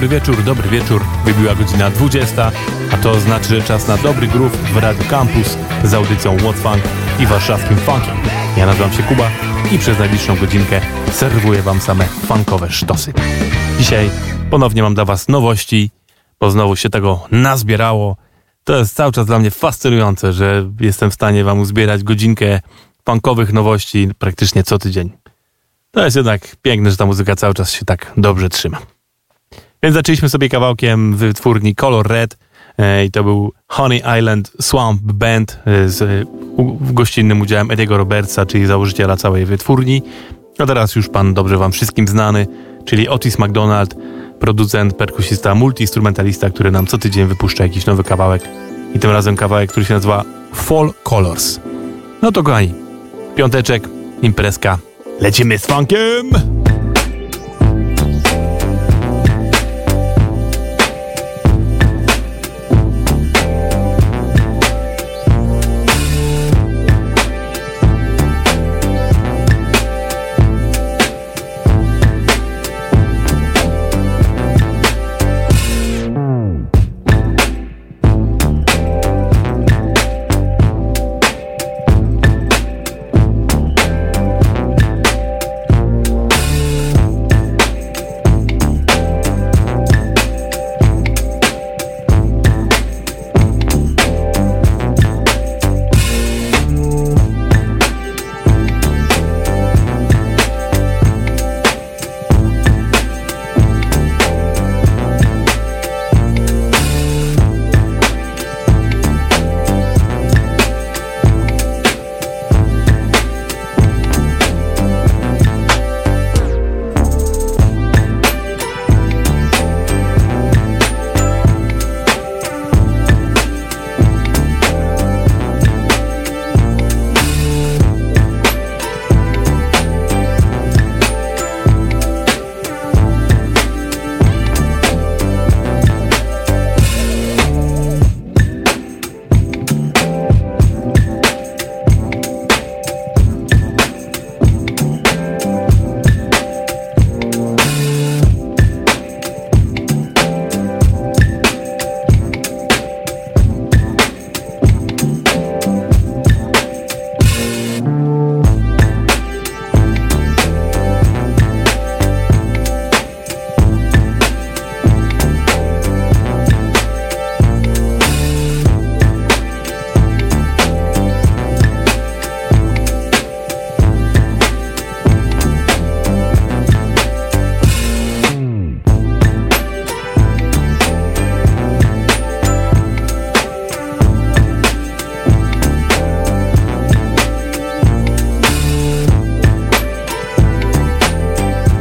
Dobry wieczór, dobry wieczór. Wybiła godzina 20, a to znaczy, że czas na dobry groove w Radio Campus z audycją What Funk i warszawskim funkiem. Ja nazywam się Kuba i przez najbliższą godzinkę serwuję wam same funkowe sztosy. Dzisiaj ponownie mam dla was nowości, bo znowu się tego nazbierało. To jest cały czas dla mnie fascynujące, że jestem w stanie wam uzbierać godzinkę funkowych nowości praktycznie co tydzień. To jest jednak piękne, że ta muzyka cały czas się tak dobrze trzyma. Więc zaczęliśmy sobie kawałkiem wytwórni Color Red e, i to był Honey Island Swamp Band e, z gościnnym udziałem Ediego Robertsa, czyli założyciela całej wytwórni. A teraz już pan dobrze wam wszystkim znany, czyli Otis McDonald, producent, perkusista, multiinstrumentalista, który nam co tydzień wypuszcza jakiś nowy kawałek. I tym razem kawałek, który się nazywa Fall Colors. No to kochani, piąteczek, imprezka, lecimy z funkiem!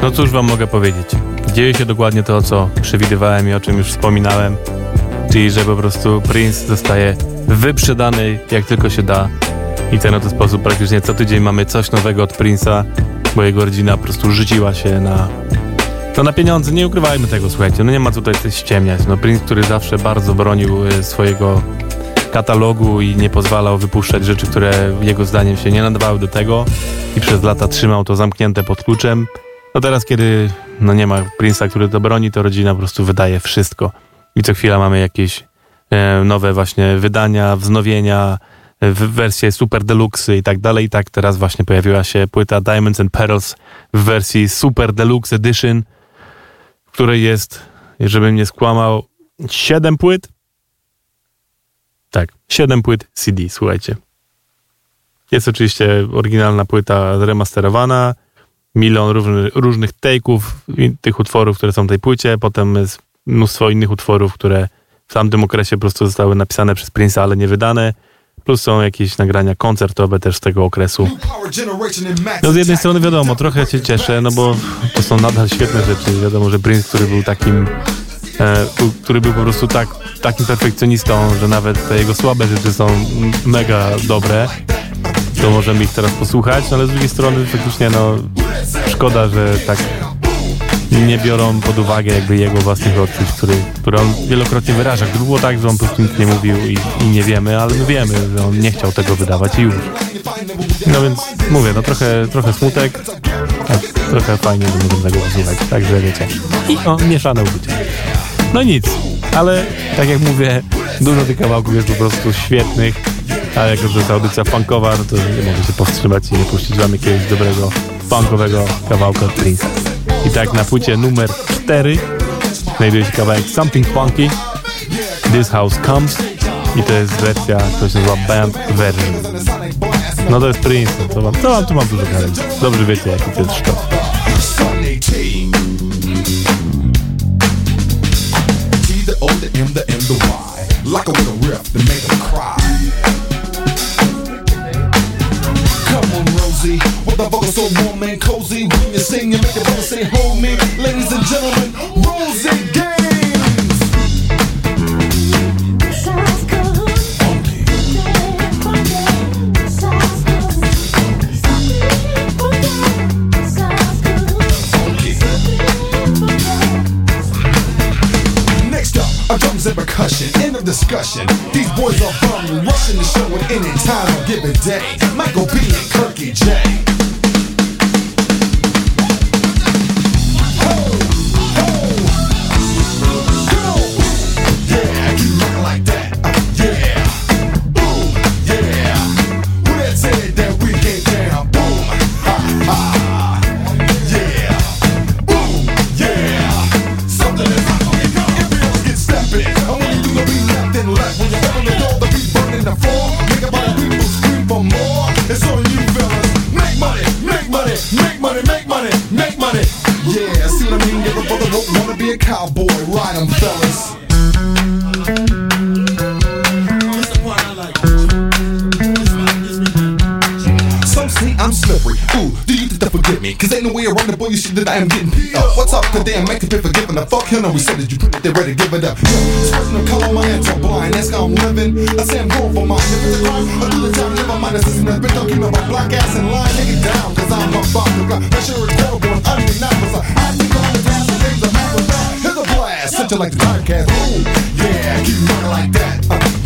No cóż wam mogę powiedzieć. Dzieje się dokładnie to, co przewidywałem i o czym już wspominałem. Czyli, że po prostu Prince zostaje wyprzedany jak tylko się da. I ten oto sposób praktycznie co tydzień mamy coś nowego od Prince'a, bo jego rodzina po prostu rzuciła się na no na pieniądze, nie ukrywajmy tego, słuchajcie, no nie ma tutaj coś ściemniać. No Prince, który zawsze bardzo bronił y, swojego katalogu i nie pozwalał wypuszczać rzeczy, które jego zdaniem się nie nadawały do tego i przez lata trzymał to zamknięte pod kluczem. No teraz, kiedy no nie ma Prince'a, który to broni, to rodzina po prostu wydaje wszystko. I co chwila mamy jakieś e, nowe właśnie wydania, wznowienia, w wersje super deluxe i tak dalej. I tak teraz właśnie pojawiła się płyta Diamonds and Pearls w wersji super deluxe edition, w której jest, żebym nie skłamał, 7 płyt. Tak, 7 płyt CD, słuchajcie. Jest oczywiście oryginalna płyta zremasterowana, milion różnych, różnych take'ów tych utworów, które są w tej płycie, potem jest mnóstwo innych utworów, które w tamtym okresie po prostu zostały napisane przez Prince'a, ale nie wydane. Plus są jakieś nagrania koncertowe też z tego okresu. No z jednej strony wiadomo, trochę się cieszę, no bo to są nadal świetne rzeczy. Wiadomo, że Prince, który był takim, e, który był po prostu tak, takim perfekcjonistą, że nawet te jego słabe rzeczy są mega dobre, to możemy ich teraz posłuchać, no ale z drugiej strony faktycznie no szkoda, że tak nie biorą pod uwagę jakby jego własnych odczuć, który, które on wielokrotnie wyraża. Gdyby było tak, że on po prostu nic nie mówił i, i, nie wiemy, ale my wiemy, że on nie chciał tego wydawać i już. No więc mówię, no trochę, trochę smutek, tak, trochę fajnie, że możemy tego posłuchać, także wiecie. I o, mieszane uczucia. No nic, ale tak jak mówię, dużo tych kawałków jest po prostu świetnych, a jako to jest audycja funkowa, no to nie mogę się powstrzymać i nie puścić wam jakiegoś dobrego funkowego kawałka od Prince'a. I tak na płycie numer 4 znajduje się kawałek Something Funky, This House Comes i to jest wersja, która się nazywa Band Version. No to jest Prince, no to wam, to wam tu mam dużo talent. Dobrze wiecie, jaki to jest sztos. Like a little riff them so warm and cozy when you sing singing. make a brother say, hold me. Ladies and gentlemen, rules and games. drums and percussion. End of discussion. These boys are from rushing the show at any time, give given day. Michael B and Kirky J. I am getting beat up. What's up today? I'm making feel forgiven. The fuck him, and we said that you put it there ready to give it up. Switching the color, my hands are blind. That's how I'm living. I say I'm going for mine. If it's a crime, I do the time. Never mind, this isn't a bit. Don't keep my black ass in line. Take it down, cause I'm to grind. That sure is horrible and undeniable. I think on the dance and things with that. Here's a blast, such a like the podcast. Boom, yeah, keep running like that. Uh,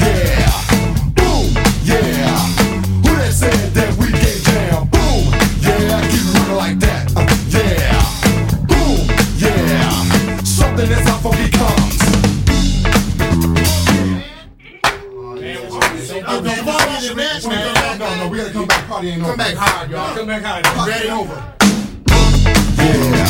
No, we gotta come back. Party ain't over. Come back hard, y'all. Come back hard. Party Ready? ain't over. Yeah.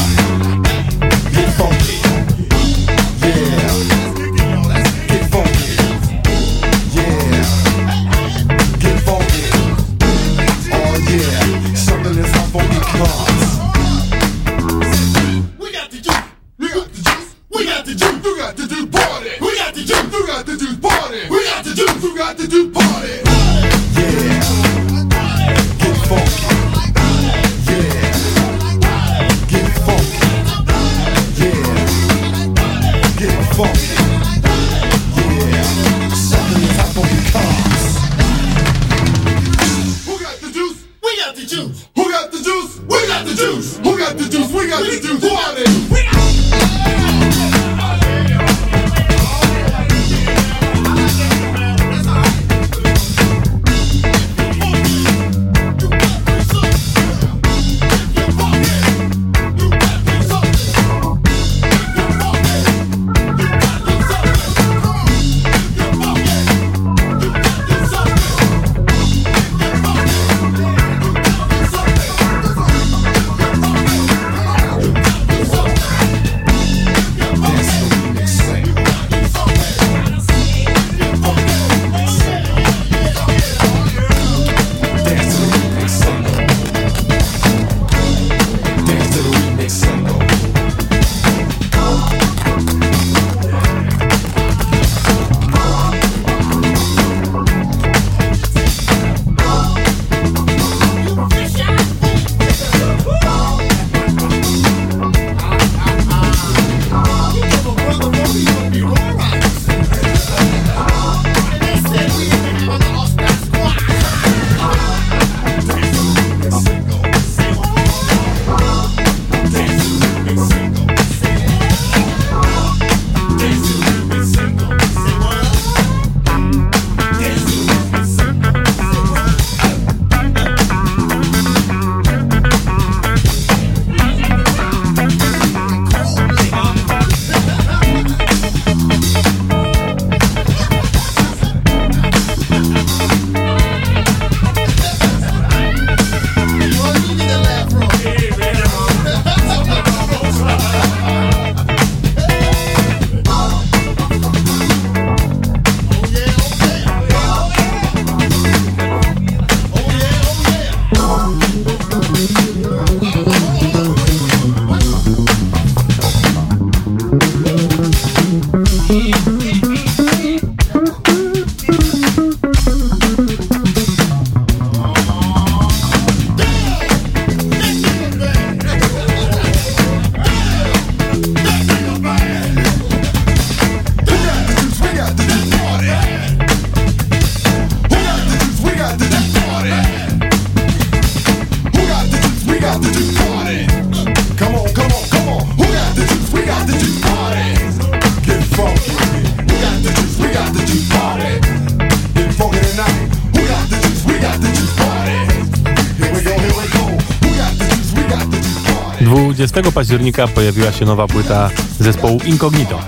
20 października pojawiła się nowa płyta zespołu Incognito.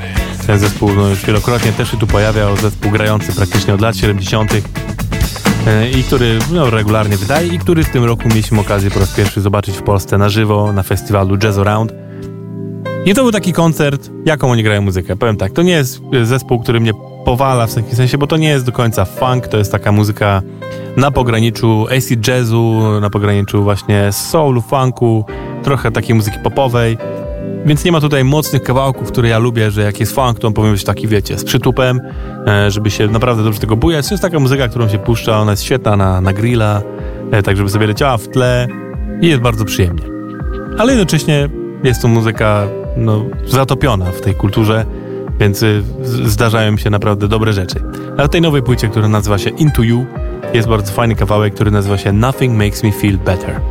Ten zespół no, już wielokrotnie też się tu pojawiał, zespół grający praktycznie od lat 70. E, i który no, regularnie wydaje i który w tym roku mieliśmy okazję po raz pierwszy zobaczyć w Polsce na żywo na festiwalu Jazz Around. I to był taki koncert, jaką oni grają muzykę. Powiem tak, to nie jest zespół, który mnie powala w takim sensie, bo to nie jest do końca funk, to jest taka muzyka na pograniczu AC jazzu, na pograniczu właśnie soulu, funku, trochę takiej muzyki popowej. Więc nie ma tutaj mocnych kawałków, które ja lubię, że jak jest funk, to on powinien być taki, wiecie, z przytupem, e, żeby się naprawdę dobrze tego bujać. To jest taka muzyka, którą się puszcza, ona jest świetna na, na grilla, e, tak żeby sobie leciała w tle i jest bardzo przyjemnie. Ale jednocześnie jest to muzyka no, zatopiona w tej kulturze, więc y, zdarzają się naprawdę dobre rzeczy. W tej nowej płycie, która nazywa się Into You, jest bardzo fajny kawałek, który nazywa się Nothing Makes Me Feel Better.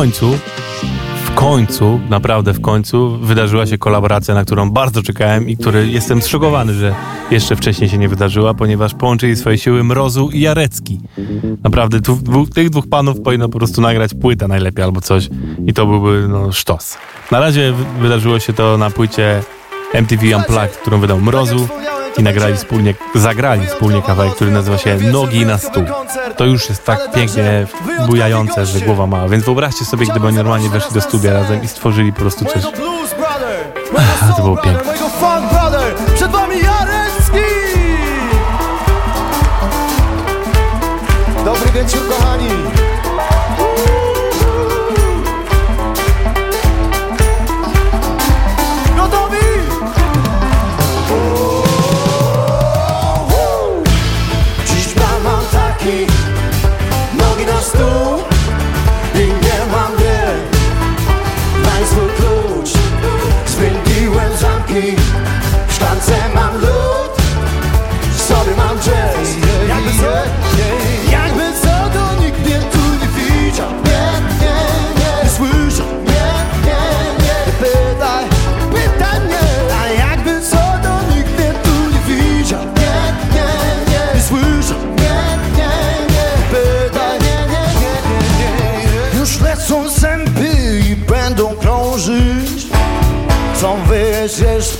Końcu, w końcu, naprawdę w końcu wydarzyła się kolaboracja, na którą bardzo czekałem i który jestem zszokowany, że jeszcze wcześniej się nie wydarzyła, ponieważ połączyli swoje siły Mrozu i Jarecki. Naprawdę tu, tych dwóch panów powinno po prostu nagrać płytę najlepiej albo coś i to byłby no sztos. Na razie wydarzyło się to na płycie MTV Unplugged, którą wydał Mrozu i nagrali wspólnie, zagrali wspólnie kawałek, który nazywa się Nogi na stół. To już jest tak pięknie bujające, że głowa mała. Więc wyobraźcie sobie, gdyby oni normalnie weszli do studia razem i stworzyli po prostu coś. To było piękne. Dobry wieczór, kochani!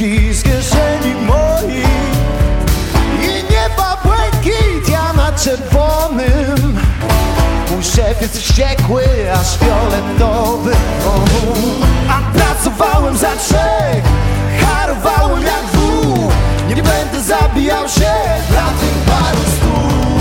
Wycieczki z kieszeni moich. I nieba błękit, ja na czerwonym. Mój szef jest wściekły, aż fioletowy o, A pracowałem za trzech, harowałem jak wół. Nie będę zabijał się dla tych paru stóp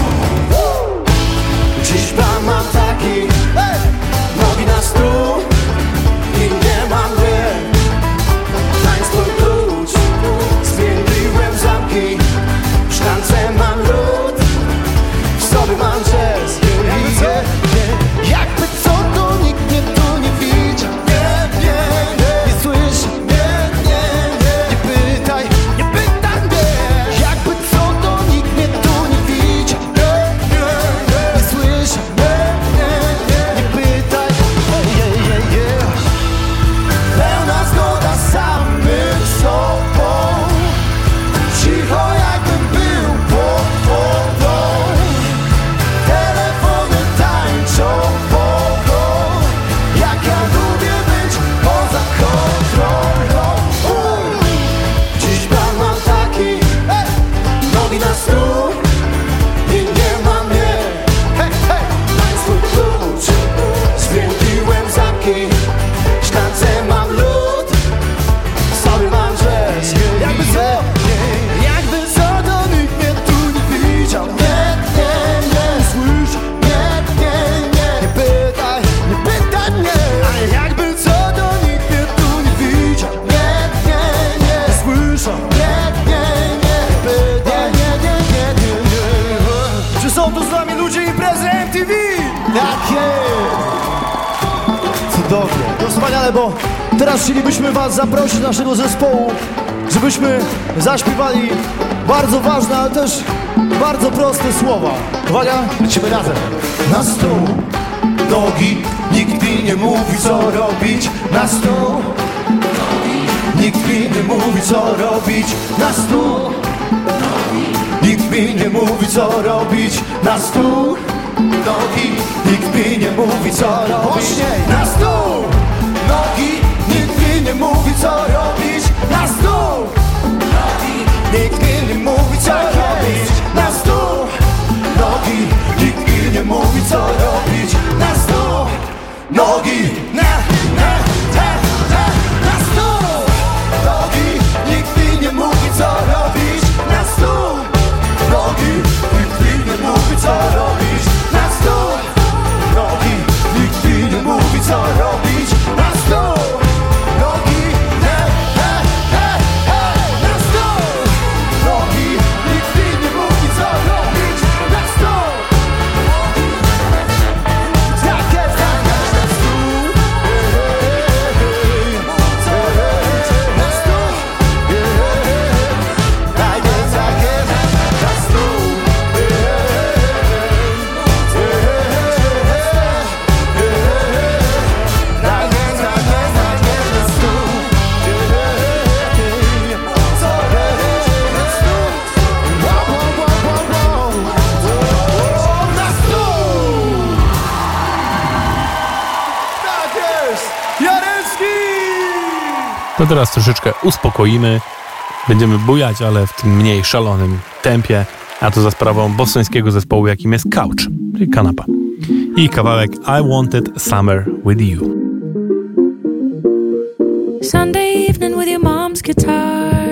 Bo teraz chcielibyśmy Was zaprosić do naszego zespołu, żebyśmy zaśpiewali bardzo ważne, ale też bardzo proste słowa. Uwaga, lecimy razem. Na stół, nogi, nikt mi nie mówi co robić. Na stół, nikt mi nie mówi co robić. Na stół, nikt mi nie mówi co robić. Na stół, nogi, nikt mi nie mówi co robić. Na stół, nogi, nikt mi nie mówi co robić. Na stół, nogi, nikt mi nie mówi co robić. Na stół, nogi, nikt mi nie mówi co robić. Na stół, nogi, na, na, To teraz troszeczkę uspokoimy. Będziemy bujać, ale w tym mniej szalonym tempie, a to za sprawą bostońskiego zespołu, jakim jest Couch, czyli kanapa. I kawałek I Wanted Summer With You. Sunday evening with your mom's guitar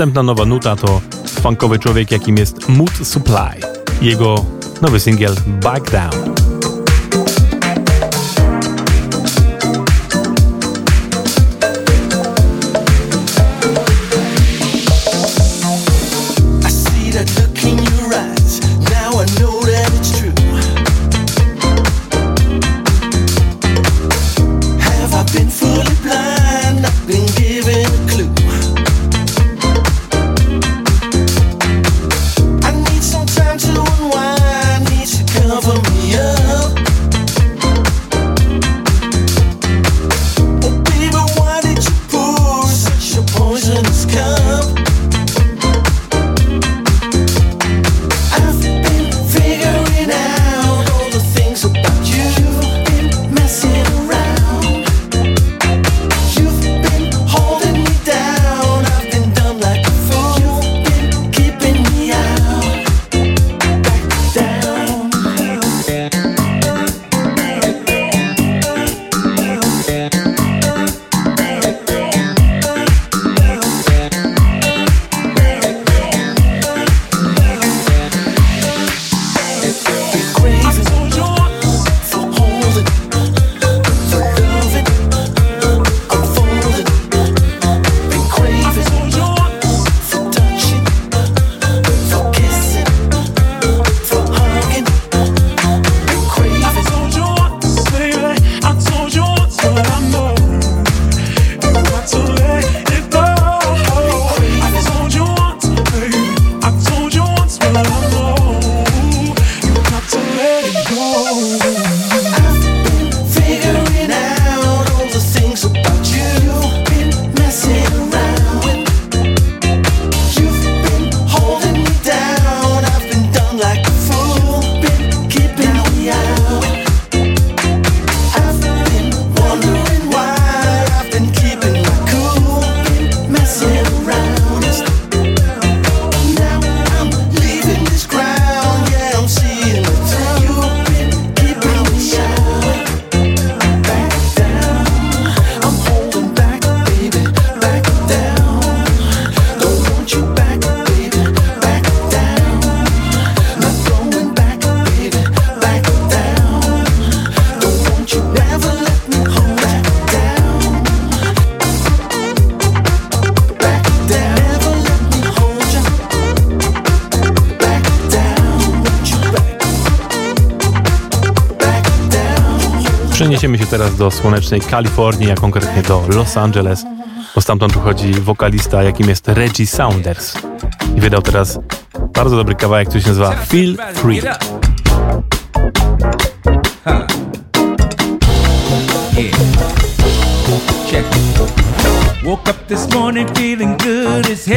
Następna nowa nuta to funkowy człowiek, jakim jest Mood Supply. Jego nowy singiel Back Down. Przeniesiemy się teraz do słonecznej Kalifornii, a konkretnie do Los Angeles, bo stamtąd uchodzi wokalista, jakim jest Reggie Saunders. I wydał teraz bardzo dobry kawałek, który się nazywa Feel Free. Woke up this morning feeling good as. Uh,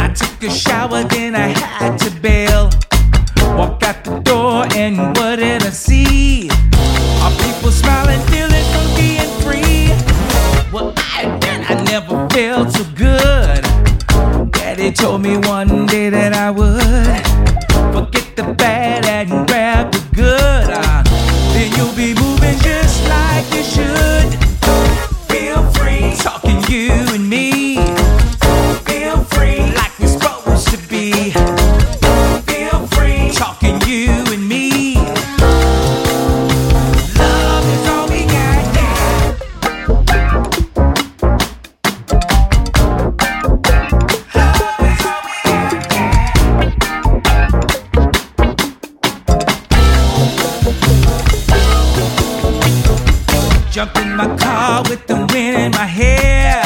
I took a shower, then I had to bail. Jumped in my car with the wind in my hair.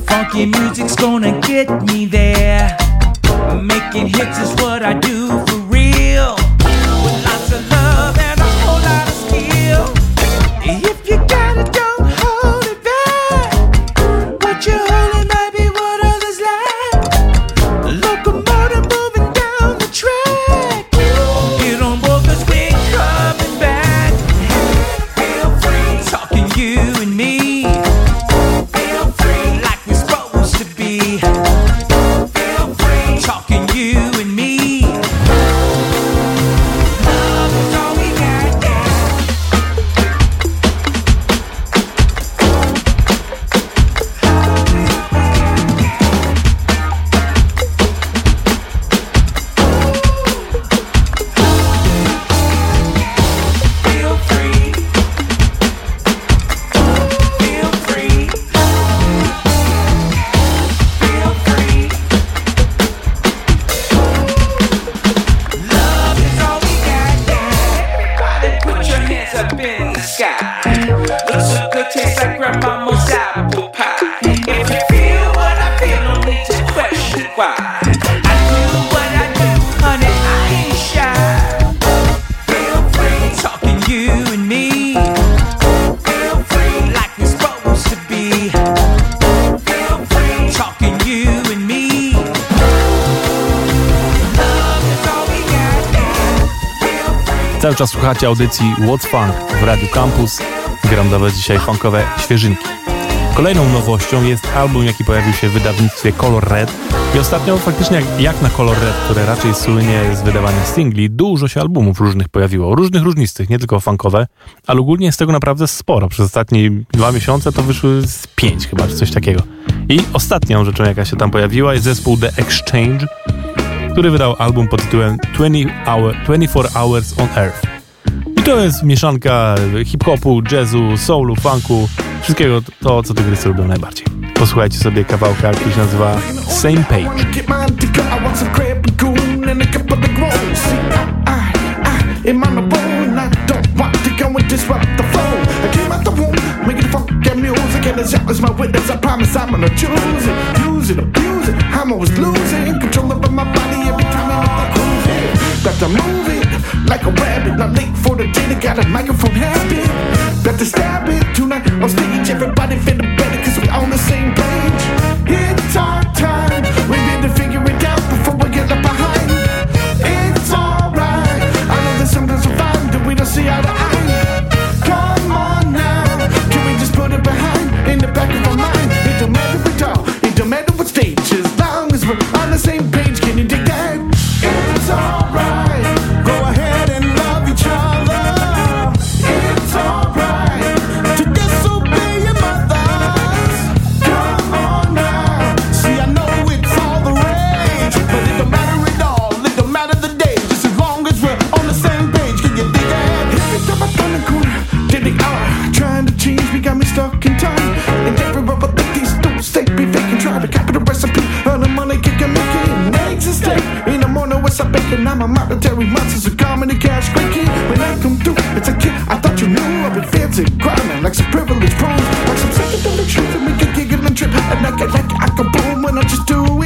Funky music's gonna get me there. Making hits is what I do słuchacie audycji What's Funk w Radio Campus. Gram dla Was dzisiaj funkowe świeżynki. Kolejną nowością jest album, jaki pojawił się w wydawnictwie Color Red. I ostatnio faktycznie jak, na Color Red, które raczej słynie z wydawania singli, dużo się albumów różnych pojawiło. Różnych, różnistych, nie tylko funkowe, ale ogólnie jest tego naprawdę sporo. Przez ostatnie dwa miesiące to wyszły z pięć chyba, czy coś takiego. I ostatnią rzeczą, jaka się tam pojawiła, jest zespół The Exchange, który wydał album pod tytułem 20 Hour, 24 Hours on Earth. To jest mieszanka hip-hopu, jazzu, soulu, funku, wszystkiego to, co tygrysy lubią najbardziej. Posłuchajcie sobie kawałka, który się nazywa Same Page. As my witness, I promise I'm gonna choose it, use it, abuse it. I'm always losing control over my body Got to move it like a rabbit, not late for the dinner. Got a microphone habit. Got to stab it tonight on stage. Everybody feel the better 'cause we on the same page. It's our time. And I'm a monetary monster, so call me the cash cranky. When I come through, it's a kid. I thought you knew I've been fancy, grinding like some privileged prunes. Like some psychedelic truth and make a giggle and trip. And I can, like, I can boom when I just do it.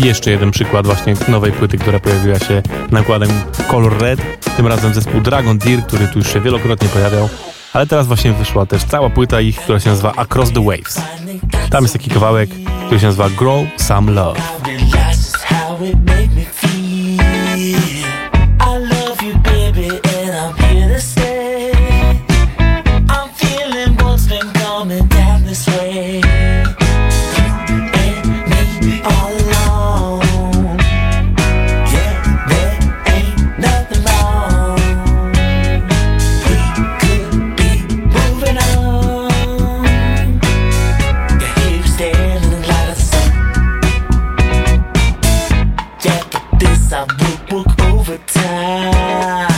I jeszcze jeden przykład właśnie nowej płyty, która pojawiła się nakładem Color Red, tym razem zespół Dragon Deer, który tu już się wielokrotnie pojawiał, ale teraz właśnie wyszła też cała płyta ich, która się nazywa Across the Waves. Tam jest taki kawałek, który się nazywa Grow Some Love. I book book overtime.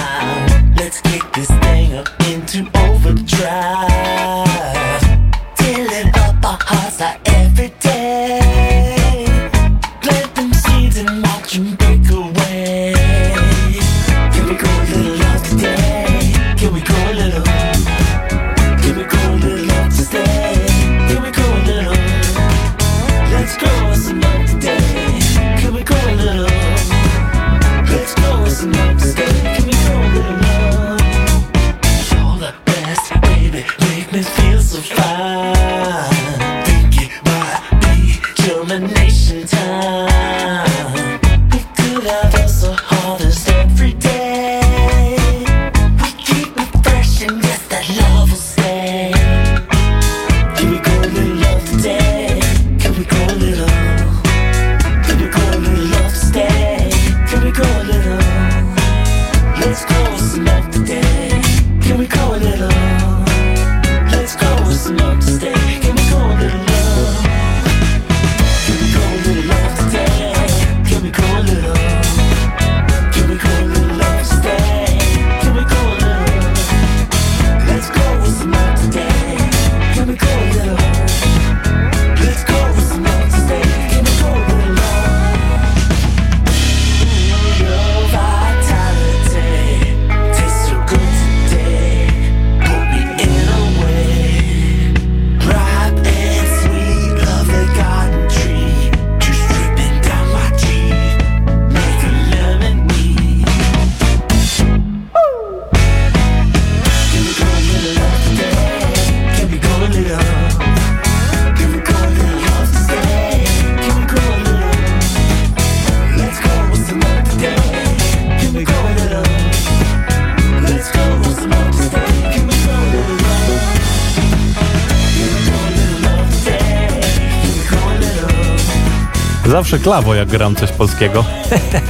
Zawsze klawo, jak gram coś polskiego.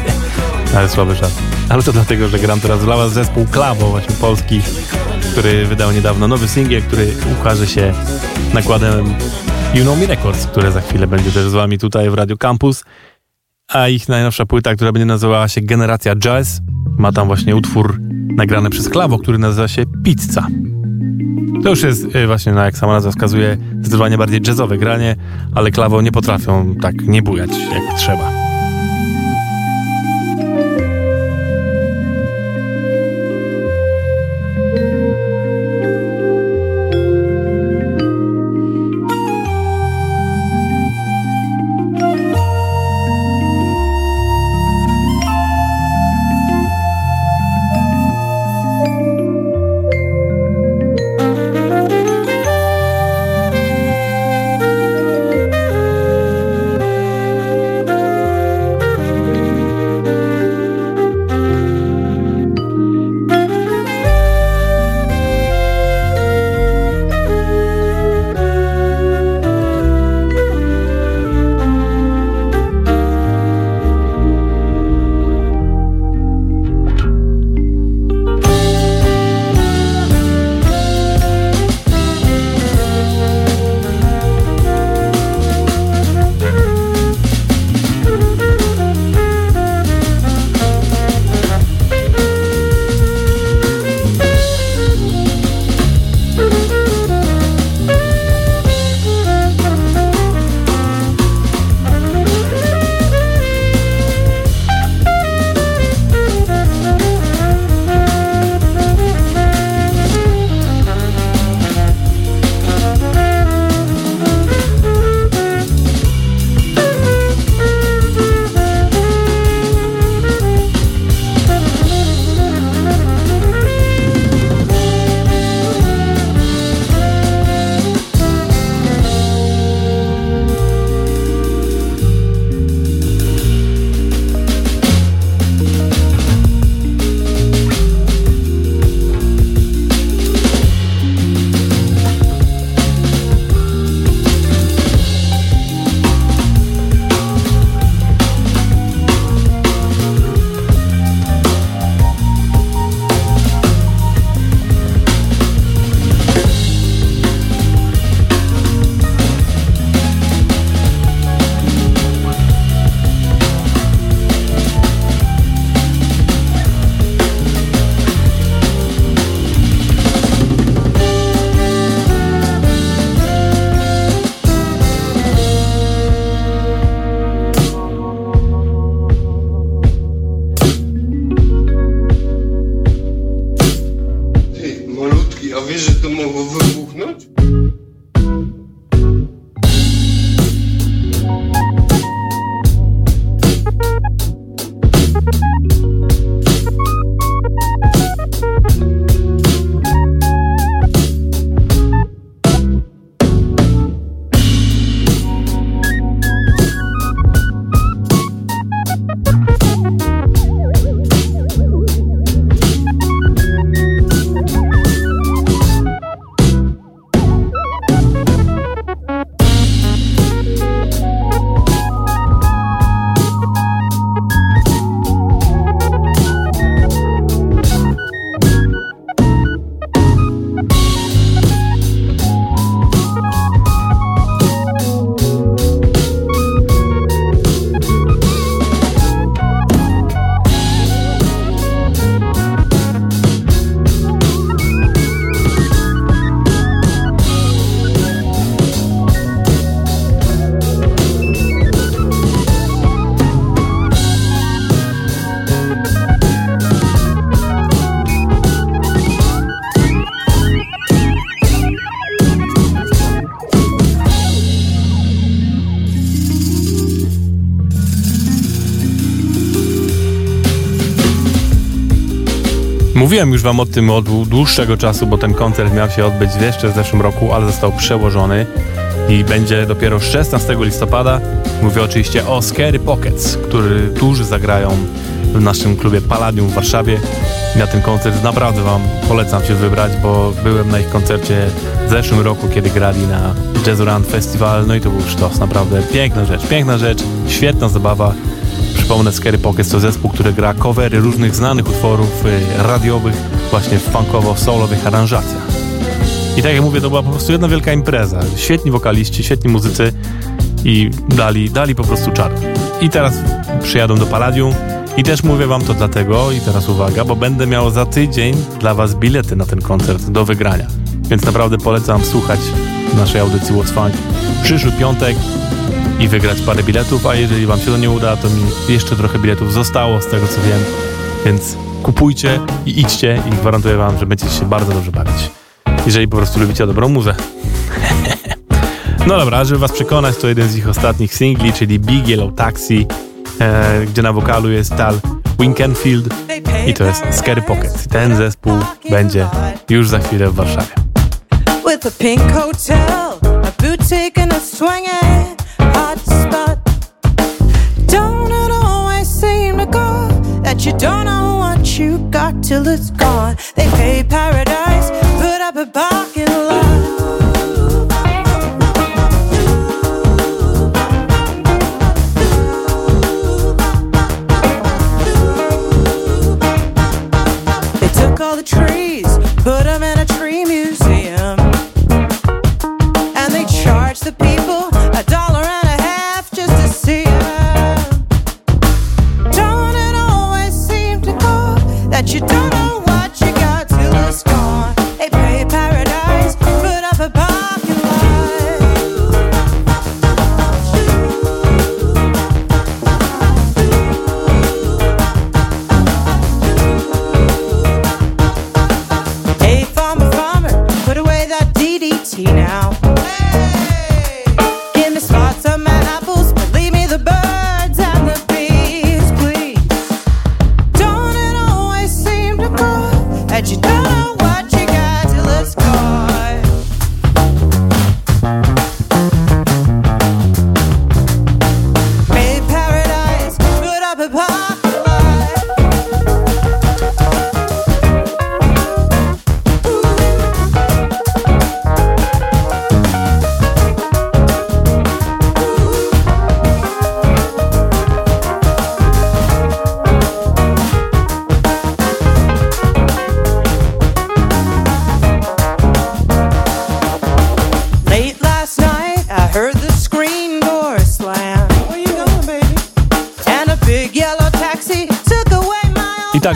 Ale słaby czas. Ale to dlatego, że gram teraz dla was zespół Klawo, właśnie polski, który wydał niedawno nowy singiel, który ukaże się nakładem You Know Me Records, które za chwilę będzie też z wami tutaj w Radio Campus. A ich najnowsza płyta, która będzie nazywała się Generacja Jazz, ma tam właśnie utwór nagrany przez Klawo, który nazywa się Pizza. To już jest y, właśnie, no jak sama nazwa wskazuje, zdecydowanie bardziej jazzowe granie, ale Klawo nie potrafią tak nie bujać jak trzeba. Mówiłem już wam o tym od dłuższego czasu, bo ten koncert miał się odbyć jeszcze w zeszłym roku, ale został przełożony i będzie dopiero 16 listopada. Mówię oczywiście o Scary Pockets, który, którzy zagrają w naszym klubie Palladium w Warszawie Na ten koncert naprawdę Wam polecam się wybrać, bo byłem na ich koncercie w zeszłym roku, kiedy grali na Jazzurand Festival, no i to był sztos, naprawdę piękna rzecz, piękna rzecz, świetna zabawa. Przypomnę, Scary Pockets to zespół, który gra covery różnych znanych utworów y, radiowych właśnie w funkowo-soulowych aranżacjach. I tak jak mówię, to była po prostu jedna wielka impreza. Świetni wokaliści, świetni muzycy i dali, dali po prostu czar. I teraz przyjadą do Palladium i też mówię wam to dlatego, i teraz uwaga, bo będę miał za tydzień dla was bilety na ten koncert do wygrania. Więc naprawdę polecam słuchać naszej audycji What's Funk przyszły piątek i wygrać parę biletów, a jeżeli wam się to nie uda, to mi jeszcze trochę biletów zostało z tego co wiem, więc kupujcie i idźcie i gwarantuję wam, że będziecie się bardzo dobrze bawić. Jeżeli po prostu lubicie dobrą muzę. no dobra, żeby was przekonać, to jeden z ich ostatnich singli, czyli Big Yellow Taxi, e, gdzie na wokalu jest Tal Winkenfield i to jest Scary Pocket. Ten zespół będzie już za chwilę w Warszawie. With a pink hotel, a boutique and a swinging hot spot. Don't it always seem to go that you don't know what you got till it's gone? They pay paradise, put up a parking lot.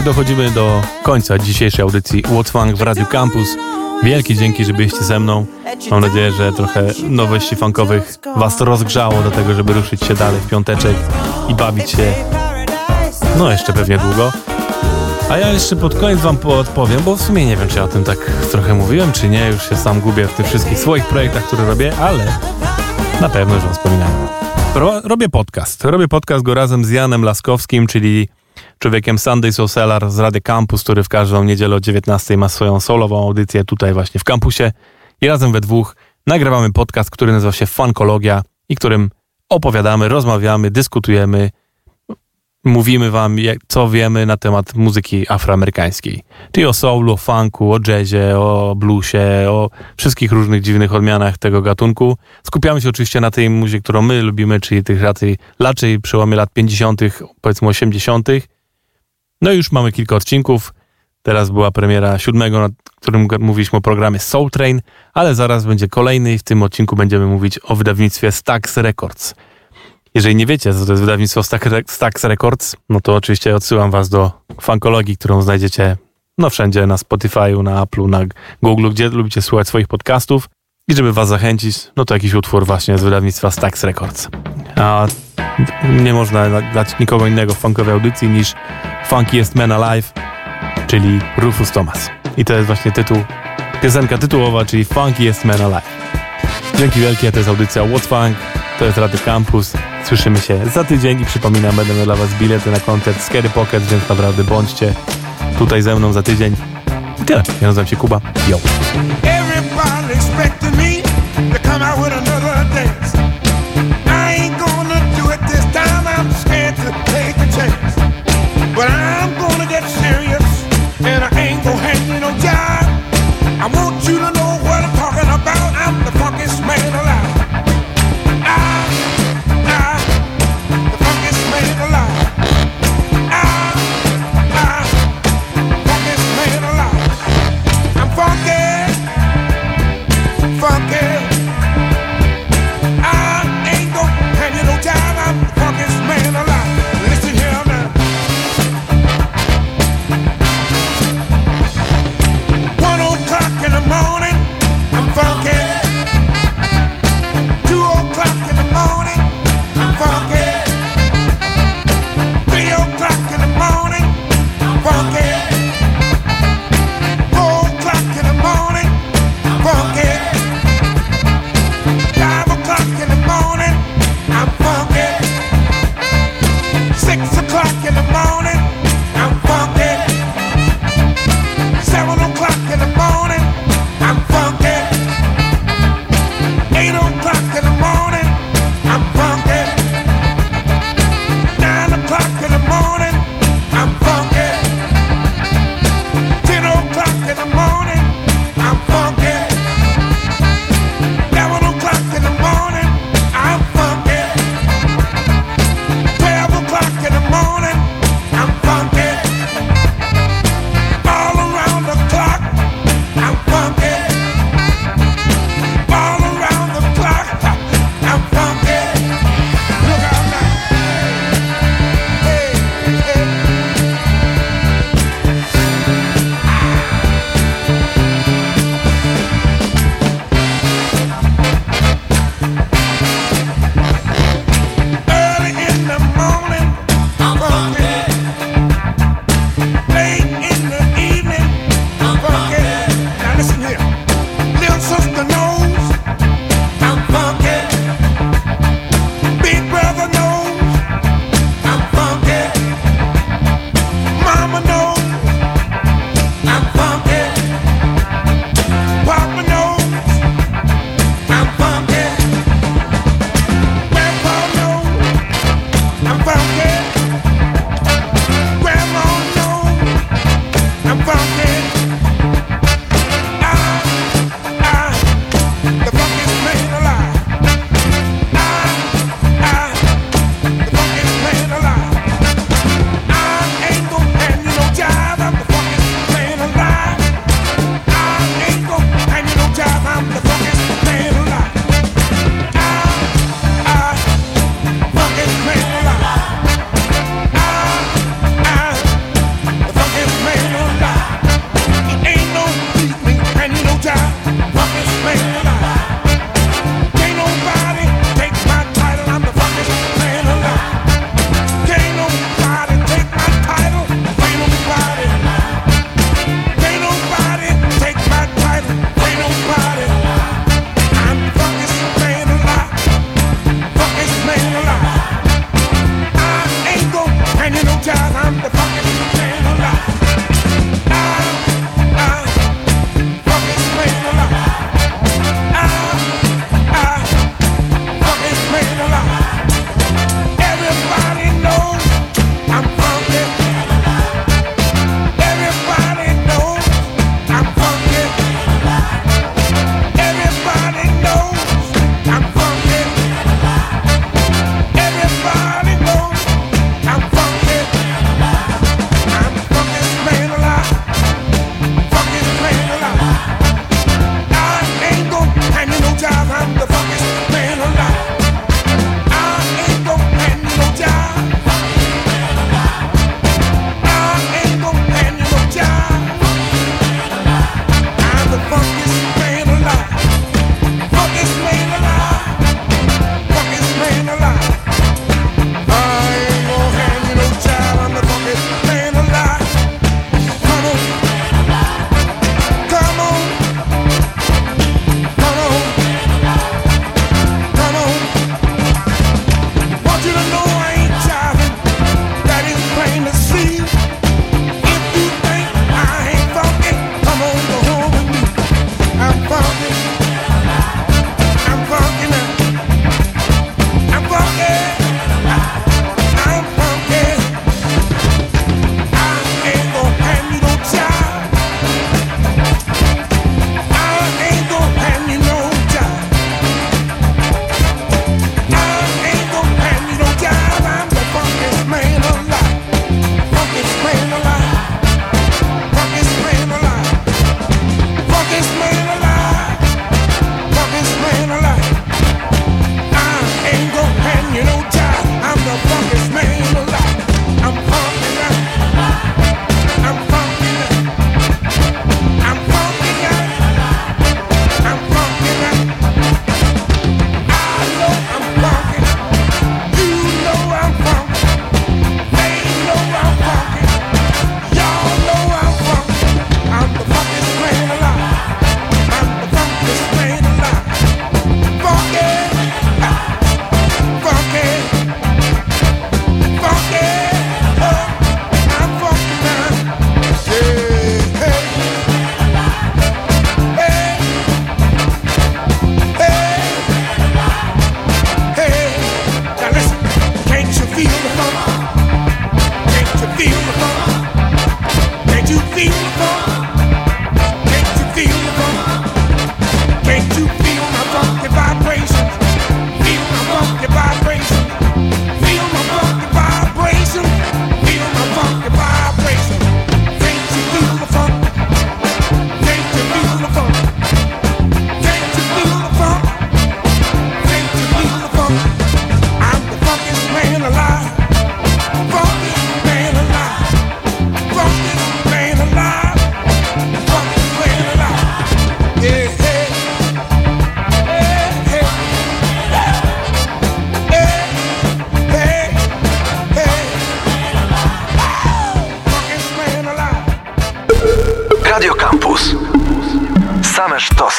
Dochodzimy do końca dzisiejszej audycji What's w Radio Campus. Wielkie dzięki, że byliście ze mną. Mam nadzieję, że trochę nowości funkowych was rozgrzało do tego, żeby ruszyć się dalej w piąteczek i bawić się, no jeszcze pewnie długo. A ja jeszcze pod koniec wam odpowiem, bo w sumie nie wiem, czy ja o tym tak trochę mówiłem, czy nie. Już się sam gubię w tych wszystkich swoich projektach, które robię, ale na pewno już wam wspominałem. Ro robię podcast. Robię podcast go razem z Janem Laskowskim, czyli człowiekiem Sunday Soul Cellar z Rady Campus, który w każdą niedzielę o 19 ma swoją solową audycję tutaj właśnie w kampusie. I razem we dwóch nagrywamy podcast, który nazywa się Funkologia i którym opowiadamy, rozmawiamy, dyskutujemy, mówimy wam, co wiemy na temat muzyki afroamerykańskiej. Czyli o soulu, o funku, o jazzie, o bluesie, o wszystkich różnych dziwnych odmianach tego gatunku. Skupiamy się oczywiście na tej muzyce, którą my lubimy, czyli tych raczej, raczej przełomie lat 50., powiedzmy 80. No i już mamy kilka odcinków. Teraz była premiera siódmego, na którym mówiliśmy o programie Soul Train, ale zaraz będzie kolejny i w tym odcinku będziemy mówić o wydawnictwie Stax Records. Jeżeli nie wiecie, co to jest wydawnictwo Stax Records, no to oczywiście odsyłam was do fankologii, którą znajdziecie no wszędzie, na Spotify'u, na Apple'u, na Google, gdzie lubicie słuchać swoich podcastów. I żeby was zachęcić, no to jakiś utwór właśnie z wydawnictwa Stax Records. A nie można dać nikogo innego w funkowej audycji niż Funkiest Man Alive, czyli Rufus Thomas. I to jest właśnie tytuł, piosenka tytułowa, czyli Funkiest Man Alive. Dzięki wielkie, to jest audycja What's Funk, to jest Radio Campus. Słyszymy się za tydzień i przypominam, będę miał dla was bilety na koncert Scary Pocket, więc naprawdę bądźcie tutaj ze mną za tydzień. I tyle. Ja nazywam się Kuba. Yo. Everybody expecting me to come out with another